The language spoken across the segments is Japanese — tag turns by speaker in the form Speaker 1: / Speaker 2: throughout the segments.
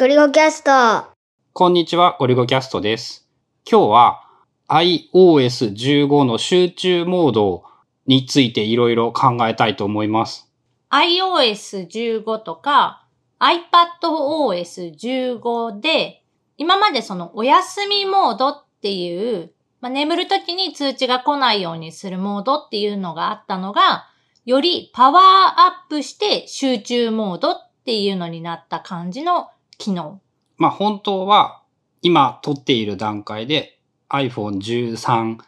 Speaker 1: ゴリゴキャスト。
Speaker 2: こんにちは、ゴリゴキャストです。今日は iOS15 の集中モードについていろいろ考えたいと思います。
Speaker 3: iOS15 とか iPadOS15 で、今までそのお休みモードっていう、まあ、眠るときに通知が来ないようにするモードっていうのがあったのが、よりパワーアップして集中モードっていうのになった感じの機能。
Speaker 2: まあ本当は今撮っている段階で iPhone13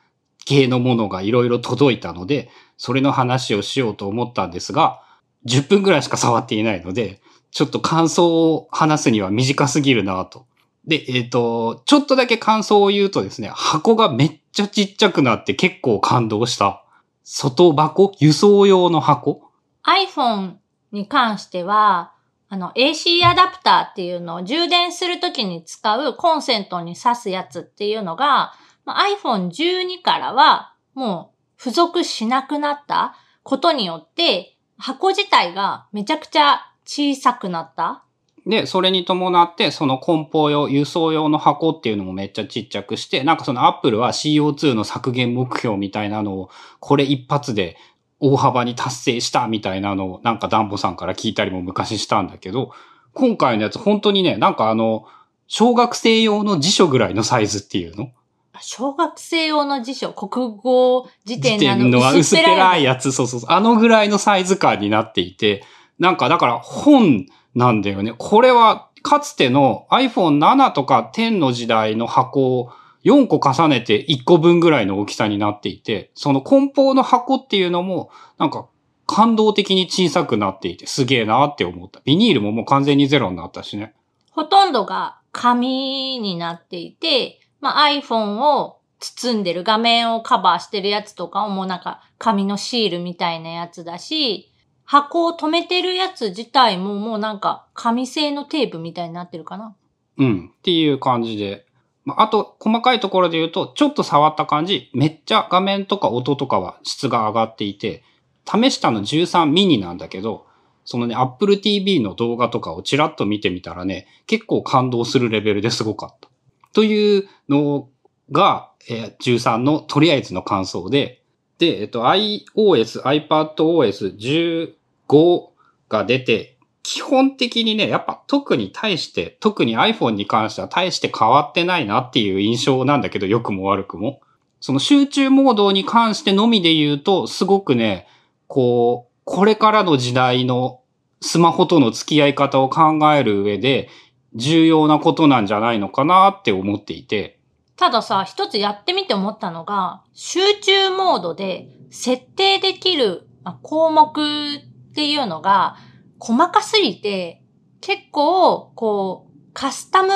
Speaker 2: 系のものがいろいろ届いたので、それの話をしようと思ったんですが、10分ぐらいしか触っていないので、ちょっと感想を話すには短すぎるなと。で、えっ、と、ちょっとだけ感想を言うとですね、箱がめっちゃちっちゃくなって結構感動した。外箱？輸送用の箱
Speaker 3: ？iPhone に関しては、あの AC アダプターっていうのを充電するときに使うコンセントに挿すやつっていうのが、ま iPhone12 からはもう付属しなくなったことによって箱自体がめちゃくちゃ小さくなった。
Speaker 2: で、それに伴って、その梱包用、輸送用の箱っていうのもめっちゃちっちゃくして、なんかそのアップルは CO2 の削減目標みたいなのを、これ一発で大幅に達成したみたいなのを、なんかダンボさんから聞いたりも昔したんだけど、今回のやつ本当にね、なんかあの、小学生用の辞書ぐらいのサイズっていうの？
Speaker 3: 小学生用の辞書、国語辞典
Speaker 2: のは薄っぺらい
Speaker 3: や
Speaker 2: やつ、そうそうそう。あのぐらいのサイズ感になっていて、なんかだから本なんだよね。これはかつての iPhone7 とか10の時代の箱を4個重ねて1個分ぐらいの大きさになっていて、その梱包の箱っていうのも、なんか感動的に小さくなっていて、すげえなって思った。ビニールももう完全にゼロになったしね。
Speaker 3: ほとんどが紙になっていて、まあ、iPhone を包んでる画面をカバーしてるやつとかもなんか紙のシールみたいなやつだし、箱を留めてるやつ自体ももうなんか紙製のテープみたいになってるかな。
Speaker 2: うん。っていう感じで。まああと、細かいところで言うと、ちょっと触った感じ、めっちゃ画面とか音とかは質が上がっていて、試したの13ミニなんだけど、そのね、Apple TV の動画とかをちらっと見てみたらね、結構感動するレベルですごかった。というのが、えー13のとりあえずの感想で、で、えっと、iOS、iPadOS15 が出て、基本的にね、やっぱ特に対して、特に iPhone に関しては対して変わってないなっていう印象なんだけど、良くも悪くも。その集中モードに関してのみで言うと、すごくね、こう、これからの時代のスマホとの付き合い方を考える上で、重要なことなんじゃないのかなって思っていて、
Speaker 3: たださ、一つやってみて思ったのが、集中モードで設定できる項目っていうのが細かすぎて、結構、こう、カスタム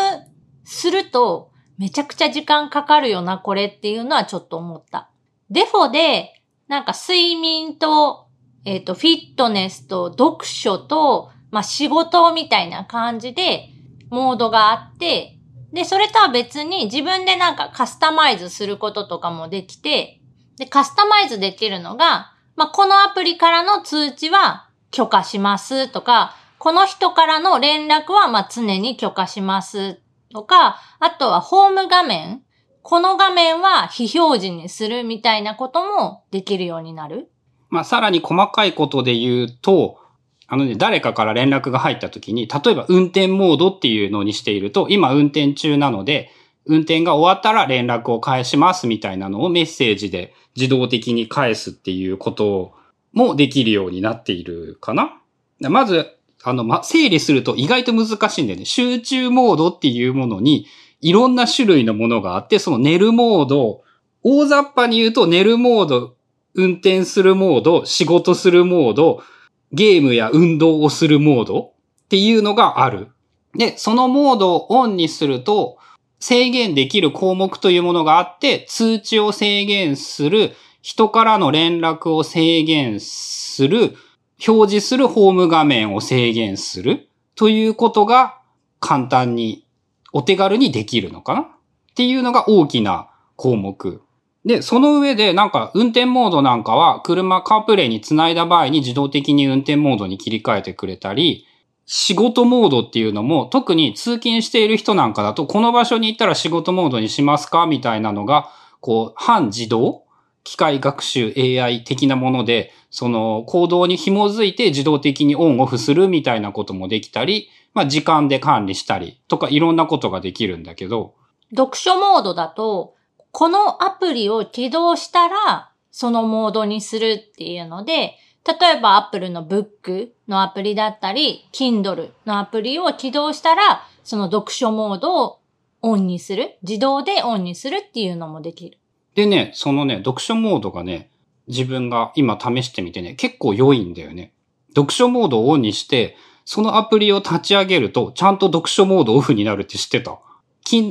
Speaker 3: するとめちゃくちゃ時間かかるよな、これっていうのはちょっと思った。デフォで、なんか睡眠と、えっ、と、フィットネスと読書と、まあ、仕事みたいな感じで、モードがあって、で、それとは別に自分でなんかカスタマイズすることとかもできて、で、カスタマイズできるのが、まあ、このアプリからの通知は許可しますとか、この人からの連絡はま常に許可しますとか、あとはホーム画面、この画面は非表示にするみたいなこともできるようになる。
Speaker 2: まあ、さらに細かいことで言うと、あのね、誰かから連絡が入った時に、例えば運転モードっていうのにしていると、今運転中なので、運転が終わったら連絡を返しますみたいなのをメッセージで自動的に返すっていうことをもできるようになっているかな？まず、あの、ま、整理すると意外と難しいんだよね。集中モードっていうものに、いろんな種類のものがあって、その寝るモード、大雑把に言うと寝るモード、運転するモード、仕事するモード、ゲームや運動をするモードっていうのがある。で、そのモードをオンにすると、制限できる項目というものがあって、通知を制限する、人からの連絡を制限する、表示するホーム画面を制限するということが簡単に、お手軽にできるのかな？っていうのが大きな項目。で、その上でなんか運転モードなんかは車カープレイにつないだ場合に自動的に運転モードに切り替えてくれたり、仕事モードっていうのも、特に通勤している人なんかだと、この場所に行ったら仕事モードにしますか？みたいなのが、こう、半自動機械学習 AI 的なもので、その行動に紐づいて自動的にオンオフするみたいなこともできたり、まあ時間で管理したりとかいろんなことができるんだけど。
Speaker 3: 読書モードだと、このアプリを起動したら、そのモードにするっていうので、例えば Apple の Book のアプリだったり、Kindle のアプリを起動したら、その読書モードをオンにする。自動でオンにするっていうのもできる。
Speaker 2: でね、そのね、読書モードがね、自分が今試してみてね、結構良いんだよね。読書モードをオンにして、そのアプリを立ち上げると、ちゃんと読書モードオフになるって知ってた？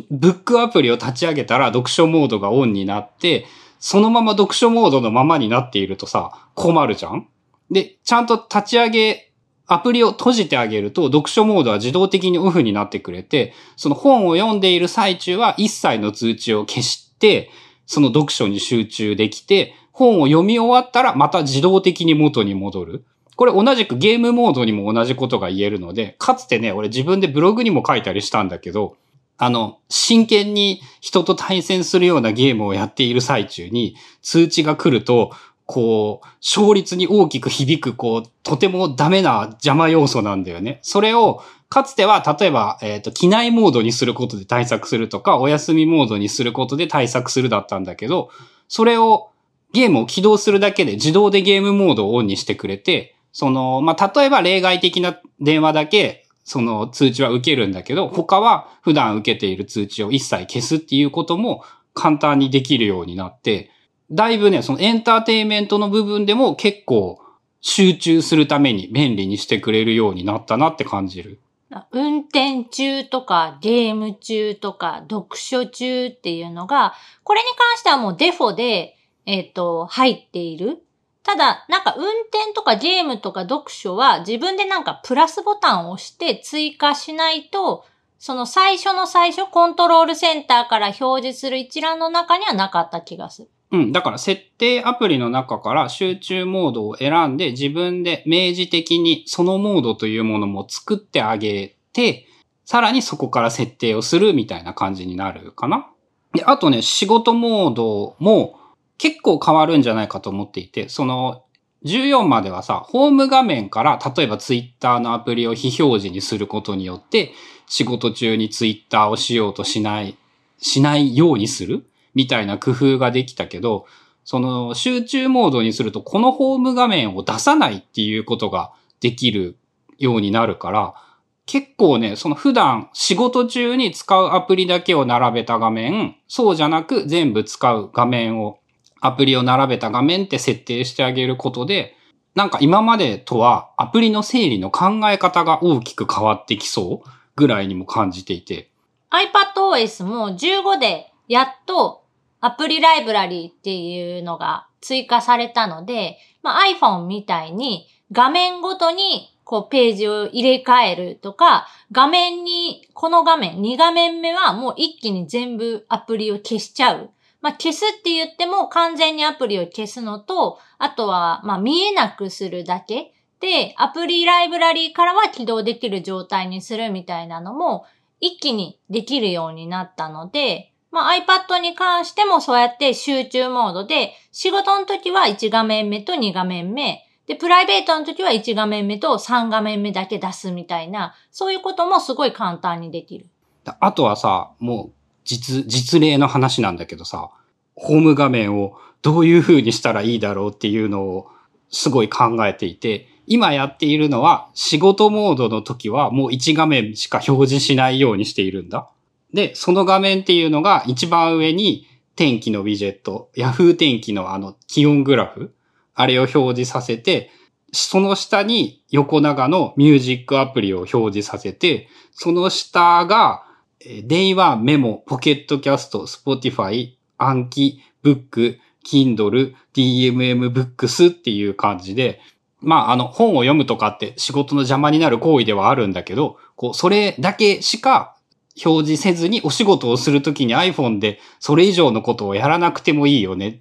Speaker 2: ブックアプリを立ち上げたら読書モードがオンになって、そのまま読書モードのままになっているとさ、困るじゃん？で、ちゃんと立ち上げ、アプリを閉じてあげると、読書モードは自動的にオフになってくれて、その本を読んでいる最中は一切の通知を消して、その読書に集中できて、本を読み終わったらまた自動的に元に戻る。これ同じくゲームモードにも同じことが言えるので、かつてね、俺自分でブログにも書いたりしたんだけど、あの、真剣に人と対戦するようなゲームをやっている最中に通知が来ると、こう、勝率に大きく響く、こう、とてもダメな邪魔要素なんだよね。それを、かつては、例えば、えっ、ー、と、機内モードにすることで対策するとか、お休みモードにすることで対策するだったんだけど、それを、ゲームを起動するだけで自動でゲームモードをオンにしてくれて、その、まあ、例えば例外的な電話だけ、その通知は受けるんだけど、他は普段受けている通知を一切消すっていうことも簡単にできるようになって、だいぶね、そのエンターテインメントの部分でも結構集中するために便利にしてくれるようになったなって感じる。
Speaker 3: 運転中とかゲーム中とか読書中っていうのが、これに関してはもうデフォで、えっ、ー、と、入っている。ただ、なんか運転とかゲームとか読書は自分でなんかプラスボタンを押して追加しないと、その最初の最初コントロールセンターから表示する一覧の中にはなかった気がする。
Speaker 2: うん。だから設定アプリの中から集中モードを選んで自分で明示的にそのモードというものも作ってあげて、さらにそこから設定をするみたいな感じになるかな。で、あとね、仕事モードも結構変わるんじゃないかと思っていて、その14まではさ、ホーム画面から例えばツイッターのアプリを非表示にすることによって、仕事中にツイッターをしようとしない、しないようにするみたいな工夫ができたけど、その集中モードにするとこのホーム画面を出さないっていうことができるようになるから、結構ね、その普段仕事中に使うアプリだけを並べた画面、そうじゃなく全部使う画面を、アプリを並べた画面って設定してあげることで、なんか今までとはアプリの整理の考え方が大きく変わってきそうぐらいにも感じていて。
Speaker 3: iPadOS も15でやっとアプリライブラリーっていうのが追加されたので、まあ、iPhone みたいに画面ごとにこうページを入れ替えるとか、画面に、この画面、2画面目はもう一気に全部アプリを消しちゃう。まあ、消すって言っても完全にアプリを消すのと、あとは、ま、見えなくするだけで、アプリライブラリーからは起動できる状態にするみたいなのも、一気にできるようになったので、まあ、iPad に関してもそうやって集中モードで、仕事の時は1画面目と2画面目、で、プライベートの時は1画面目と3画面目だけ出すみたいな、そういうこともすごい簡単にできる。
Speaker 2: あとはさ、もう、実、実例の話なんだけどさ、ホーム画面をどういう風にしたらいいだろうっていうのをすごい考えていて、今やっているのは仕事モードの時はもう1画面しか表示しないようにしているんだ。で、その画面っていうのが一番上に天気のウィジェット、Yahoo 天気のあの気温グラフ、あれを表示させて、その下に横長のミュージックアプリを表示させて、その下が電話、メモ、 Pocket Casts、 Spotify、 Anki、ブック、Kindle、DMM ブックスっていう感じで、まあ、あの、本を読むとかって仕事の邪魔になる行為ではあるんだけど、こう、それだけしか表示せずにお仕事をするときに iPhone でそれ以上のことをやらなくてもいいよね。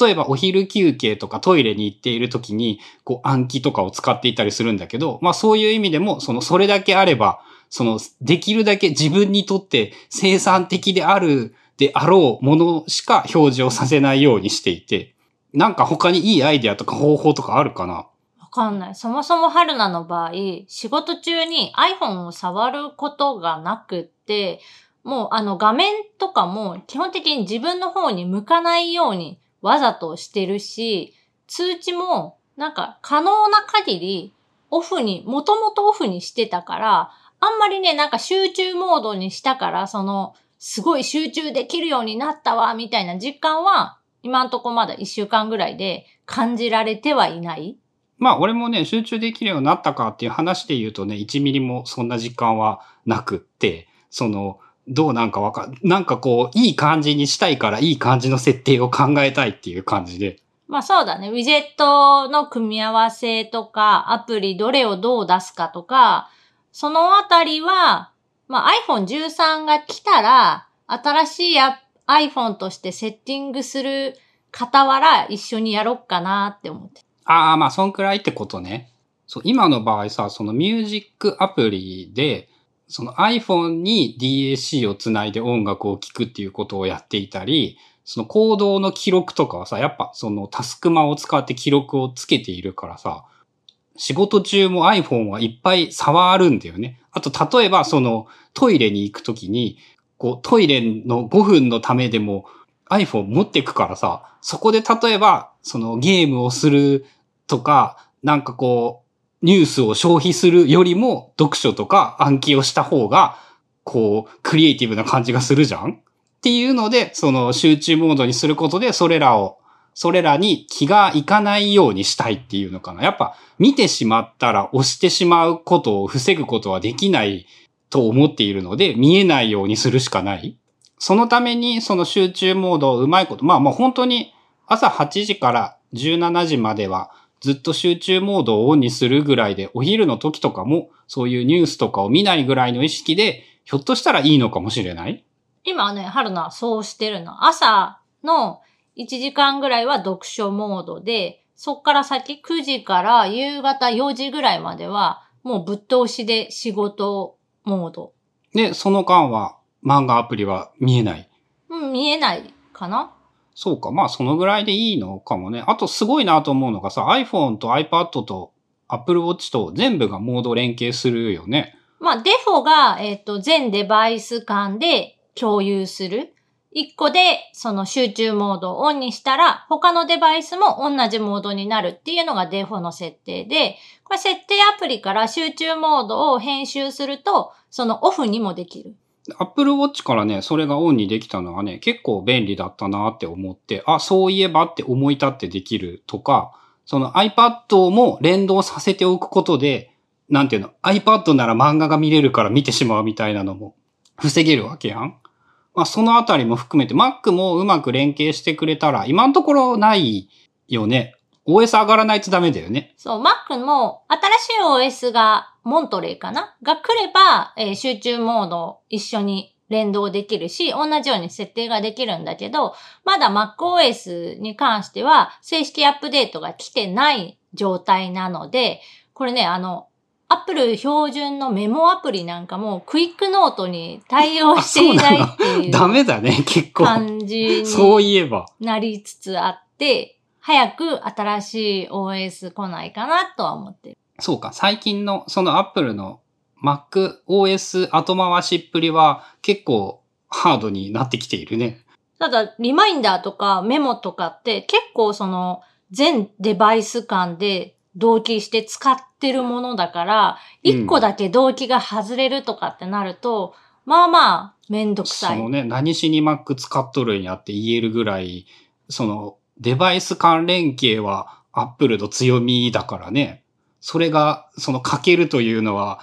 Speaker 2: 例えばお昼休憩とかトイレに行っている時に、こう暗記とかを使っていたりするんだけど、まあそういう意味でも、その、それだけあれば、その、できるだけ自分にとって生産的であるであろうものしか表示をさせないようにしていて、なんか他にいいアイデアとか方法とかあるかな？
Speaker 3: かんない。そもそも春菜の場合、仕事中に iPhone を触ることがなくって、もうあの画面とかも基本的に自分の方に向かないようにわざとしてるし、通知もなんか可能な限りオフに、もともとオフにしてたから、あんまりね、なんか集中モードにしたから、その、すごい集中できるようになったわ、みたいな実感は、今んとこまだ一週間ぐらいで感じられてはいない。
Speaker 2: まあ俺もね、集中できるようになったかっていう話で言うとね、1ミリもそんな実感はなくって、その、どうなんかわか、なんかこう、いい感じにしたいからいい感じの設定を考えたいっていう感じで。
Speaker 3: まあそうだね。ウィジェットの組み合わせとか、アプリどれをどう出すかとか、そのあたりは、まあ iPhone 13が来たら、新しい iPhone としてセッティングする傍ら一緒にやろっかなって思って。
Speaker 2: ああ、まあそんくらいってことね。そう、今の場合さ、そのミュージックアプリで、その iPhone に DAC をつないで音楽を聴くっていうことをやっていたり、その行動の記録とかはさ、やっぱそのタスクマを使って記録をつけているからさ、仕事中も iPhone はいっぱい触るんだよね。あと、例えばそのトイレに行くときに、こうトイレの5分のためでも iPhone 持ってくからさ、そこで例えばそのゲームをするとか、なんかこう、ニュースを消費するよりも読書とか暗記をした方が、こう、クリエイティブな感じがするじゃん？っていうので、その集中モードにすることで、それらを、それらに気がいかないようにしたいっていうのかな。やっぱ見てしまったら押してしまうことを防ぐことはできないと思っているので、見えないようにするしかない。そのためにその集中モードをうまいこと、まあもう本当に朝8時から17時まではずっと集中モードをオンにするぐらいで、お昼の時とかもそういうニュースとかを見ないぐらいの意識で、ひょっとしたらいいのかもしれない？
Speaker 3: 今はね、春菜はそうしてるの。朝の1時間ぐらいは読書モードで、そっから先9時から夕方4時ぐらいまでは、もうぶっ通しで仕事モード。
Speaker 2: で、その間は漫画アプリは見えない？
Speaker 3: うん、見えないかな
Speaker 2: そうか。まあ、そのぐらいでいいのかもね。あと、すごいなと思うのがさ、iPhone と iPad と Apple Watch と全部がモード連携するよね。
Speaker 3: まあ、デフォが、えっ、と、全デバイス間で共有する。一個で、その集中モードをオンにしたら、他のデバイスも同じモードになるっていうのがデフォの設定で、これ設定アプリから集中モードを編集すると、そのオフにもできる。
Speaker 2: Apple Watch からね、それがオンにできたのはね、結構便利だったなって思って、あ、そういえばって思い立ってできるとか、その iPad も連動させておくことで、なんていうの、iPad なら漫画が見れるから見てしまうみたいなのも 防げるわけやん。まあ、そのあたりも含めて Mac もうまく連携してくれたら、今のところないよね。OS 上がらないとダメだよね。
Speaker 3: そう、Mac も新しい OS がモントレーかな？が来れば、えー集中モード一緒に連動できるし、同じように設定ができるんだけど、まだ MacOS に関しては正式アップデートが来てない状態なので、これね、あの、Apple 標準のメモアプリなんかもクイックノートに対応していないっていう
Speaker 2: ダメだね、結構。
Speaker 3: 感じに
Speaker 2: そういえば。
Speaker 3: なりつつあって、早く新しい OS 来ないかなとは思ってる。
Speaker 2: そうか、最近のその Apple の Mac OS 後回しっぷりは結構ハードになってきているね。
Speaker 3: ただ、リマインダーとかメモとかって結構その全デバイス間で同期して使ってるものだから、
Speaker 2: うん
Speaker 3: 一個だけ同期が外れるとかってなると、まあまあ、めんどくさい。
Speaker 2: そのね、何しに Mac 使っとるんやって言えるぐらい、そのデバイス間連携は Apple の強みだからね。それが、そのかけるというのは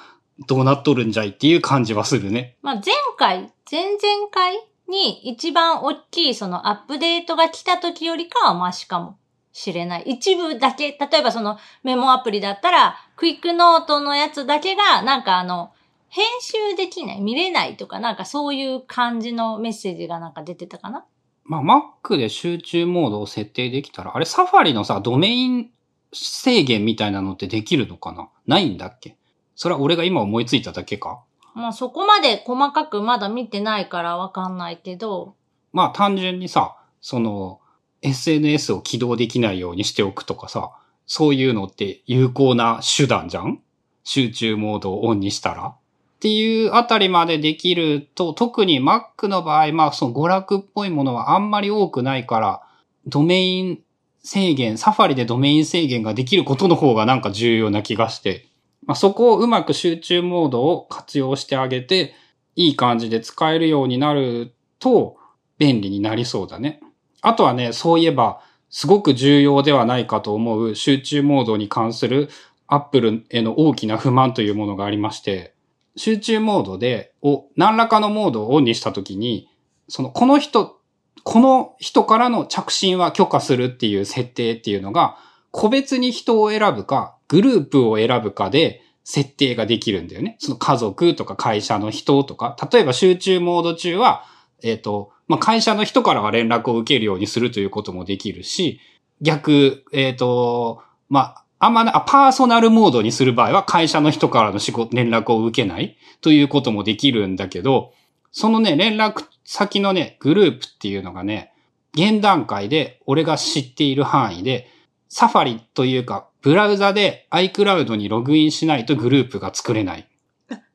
Speaker 2: どうなっとるんじゃいっていう感じはするね。
Speaker 3: まあ、前回、前々回に一番大きいそのアップデートが来た時よりかはマシかもしれない。一部だけ、例えばそのメモアプリだったら、クイックノートのやつだけが、なんかあの、編集できない、見れないとか、なんかそういう感じのメッセージがなんか出てたかな？
Speaker 2: まあ、Mac で集中モードを設定できたら、あれサファリのさ、ドメイン制限みたいなのってできるのかな？ないんだっけ？それは俺が今思いついただけか？
Speaker 3: まあそこまで細かくまだ見てないからわかんないけど、
Speaker 2: まあ単純にさ、その SNS を起動できないようにしておくとかさ、そういうのって有効な手段じゃん？集中モードをオンにしたら。っていうあたりまでできると、特に Mac の場合、まあその娯楽っぽいものはあんまり多くないから、ドメイン制限、サファリでドメイン制限ができることの方がなんか重要な気がして、まあ、そこをうまく集中モードを活用してあげて、いい感じで使えるようになると便利になりそうだね。あとはね、そういえば、すごく重要ではないかと思う集中モードに関する Apple への大きな不満というものがありまして、集中モードで、を、何らかのモードをオンにしたときに、その、この人、この人からの着信は許可するっていう設定っていうのが、個別に人を選ぶか、グループを選ぶかで設定ができるんだよね。その家族とか会社の人とか、例えば集中モード中は、えっ、と、まあ、会社の人からは連絡を受けるようにするということもできるし、逆、えっ、と、まあ、あんまな、パーソナルモードにする場合は会社の人からの仕事、連絡を受けないということもできるんだけど、そのね、連絡先のね、グループっていうのがね、現段階で俺が知っている範囲で、サファリというか、ブラウザで iCloud にログインしないとグループが作れない。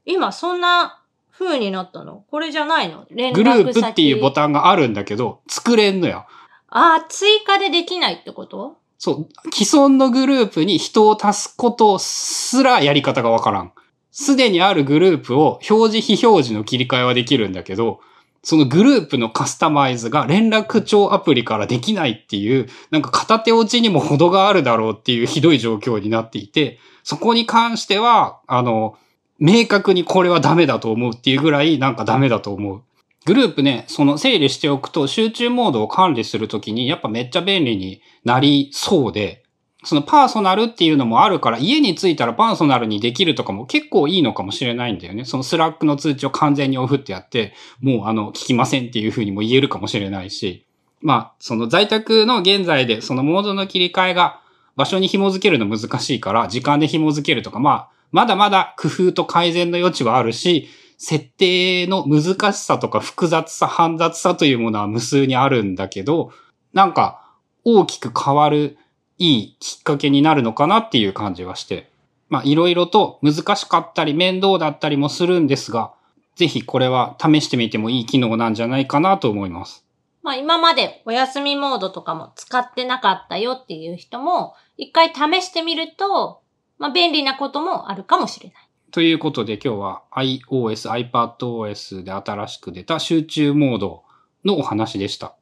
Speaker 3: 今そんな風になったの？これじゃないの？
Speaker 2: グループっていうボタンがあるんだけど、作れんのよ。
Speaker 3: ああ、追加でできないってこと？
Speaker 2: そう、既存のグループに人を足すことすらやり方がわからん。すでにあるグループを表示非表示の切り替えはできるんだけど、そのグループのカスタマイズが連絡帳アプリからできないっていう、なんか片手落ちにも程があるだろうっていうひどい状況になっていて、そこに関しては、あの、明確にこれはダメだと思うっていうぐらいなんかダメだと思う。グループね、その整理しておくと集中モードを管理するときにやっぱめっちゃ便利になりそうで、そのパーソナルっていうのもあるから家に着いたらパーソナルにできるとかも結構いいのかもしれないんだよね。その Slack の通知を完全にオフってやって、もうあの聞きませんっていうふうにも言えるかもしれないし、まあその在宅の現在でそのモードの切り替えが場所に紐付けるの難しいから時間で紐付けるとか、まあまだまだ工夫と改善の余地はあるし、設定の難しさとか複雑さ、煩雑さというものは無数にあるんだけど、なんか大きく変わるいいきっかけになるのかなっていう感じがして。まあいろいろと難しかったり面倒だったりもするんですが、ぜひこれは試してみてもいい機能なんじゃないかなと思います。
Speaker 3: まあ今までお休みモードとかも使ってなかったよっていう人も、一回試してみると、まあ便利なこともあるかもしれない。
Speaker 2: ということで今日は iOS、iPadOS で新しく出た集中モードのお話でした。